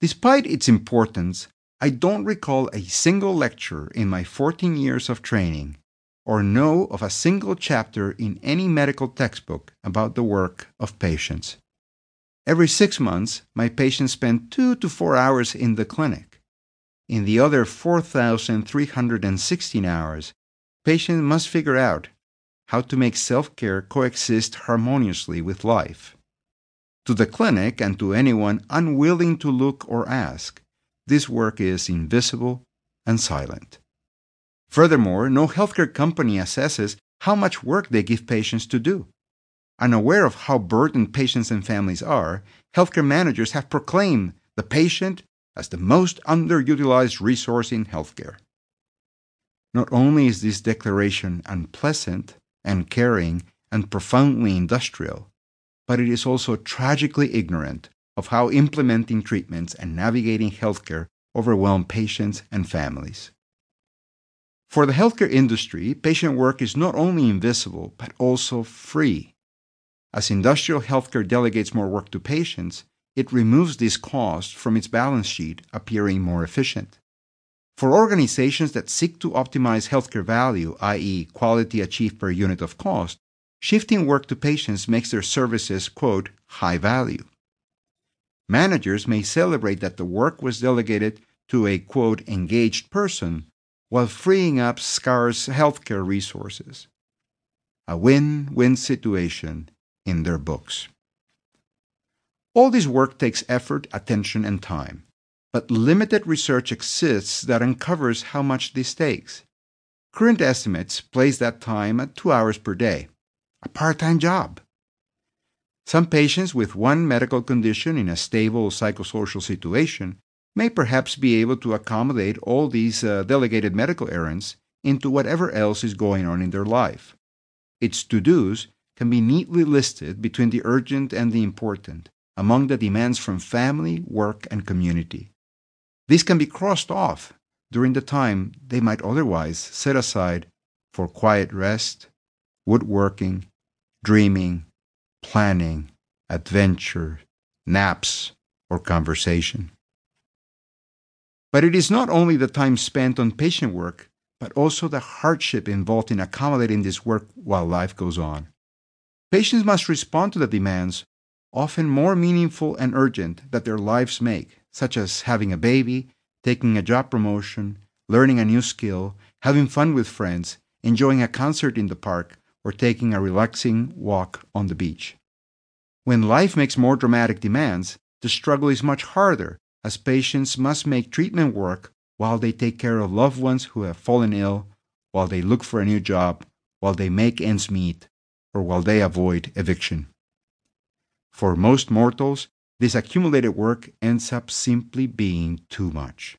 Despite its importance, I don't recall a single lecture in my 14 years of training or know of a single chapter in any medical textbook about the work of patients. Every six months, my patients spend two to four hours in the clinic. In the other 4,316 hours, patients must figure out how to make self care coexist harmoniously with life. To the clinic and to anyone unwilling to look or ask, this work is invisible and silent. Furthermore, no healthcare company assesses how much work they give patients to do. Unaware of how burdened patients and families are, healthcare managers have proclaimed the patient as the most underutilized resource in healthcare. Not only is this declaration unpleasant, uncaring, and profoundly industrial, but it is also tragically ignorant of how implementing treatments and navigating healthcare overwhelm patients and families. For the healthcare industry, patient work is not only invisible, but also free. As industrial healthcare delegates more work to patients, it removes this cost from its balance sheet, appearing more efficient. For organizations that seek to optimize healthcare value, i.e., quality achieved per unit of cost, shifting work to patients makes their services, quote, high value. Managers may celebrate that the work was delegated to a, quote, engaged person while freeing up scarce healthcare resources. A win win situation in their books. All this work takes effort, attention, and time, but limited research exists that uncovers how much this takes. Current estimates place that time at two hours per day, a part time job. Some patients with one medical condition in a stable psychosocial situation may perhaps be able to accommodate all these uh, delegated medical errands into whatever else is going on in their life. Its to dos can be neatly listed between the urgent and the important, among the demands from family, work, and community. These can be crossed off during the time they might otherwise set aside for quiet rest, woodworking, dreaming, planning, adventure, naps, or conversation. But it is not only the time spent on patient work, but also the hardship involved in accommodating this work while life goes on. Patients must respond to the demands, often more meaningful and urgent, that their lives make, such as having a baby, taking a job promotion, learning a new skill, having fun with friends, enjoying a concert in the park, or taking a relaxing walk on the beach. When life makes more dramatic demands, the struggle is much harder as patients must make treatment work while they take care of loved ones who have fallen ill, while they look for a new job, while they make ends meet, or while they avoid eviction. For most mortals, this accumulated work ends up simply being too much.